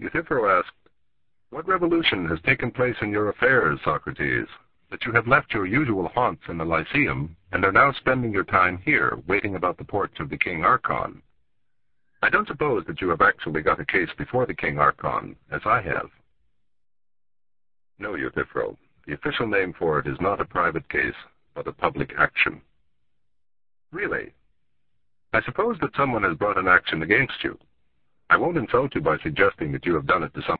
Euthyphro asked, What revolution has taken place in your affairs, Socrates, that you have left your usual haunts in the Lyceum and are now spending your time here, waiting about the porch of the King Archon? I don't suppose that you have actually got a case before the King Archon, as I have. No, Euthyphro. The official name for it is not a private case, but a public action. Really? I suppose that someone has brought an action against you. I won't insult you by suggesting that you have done it to some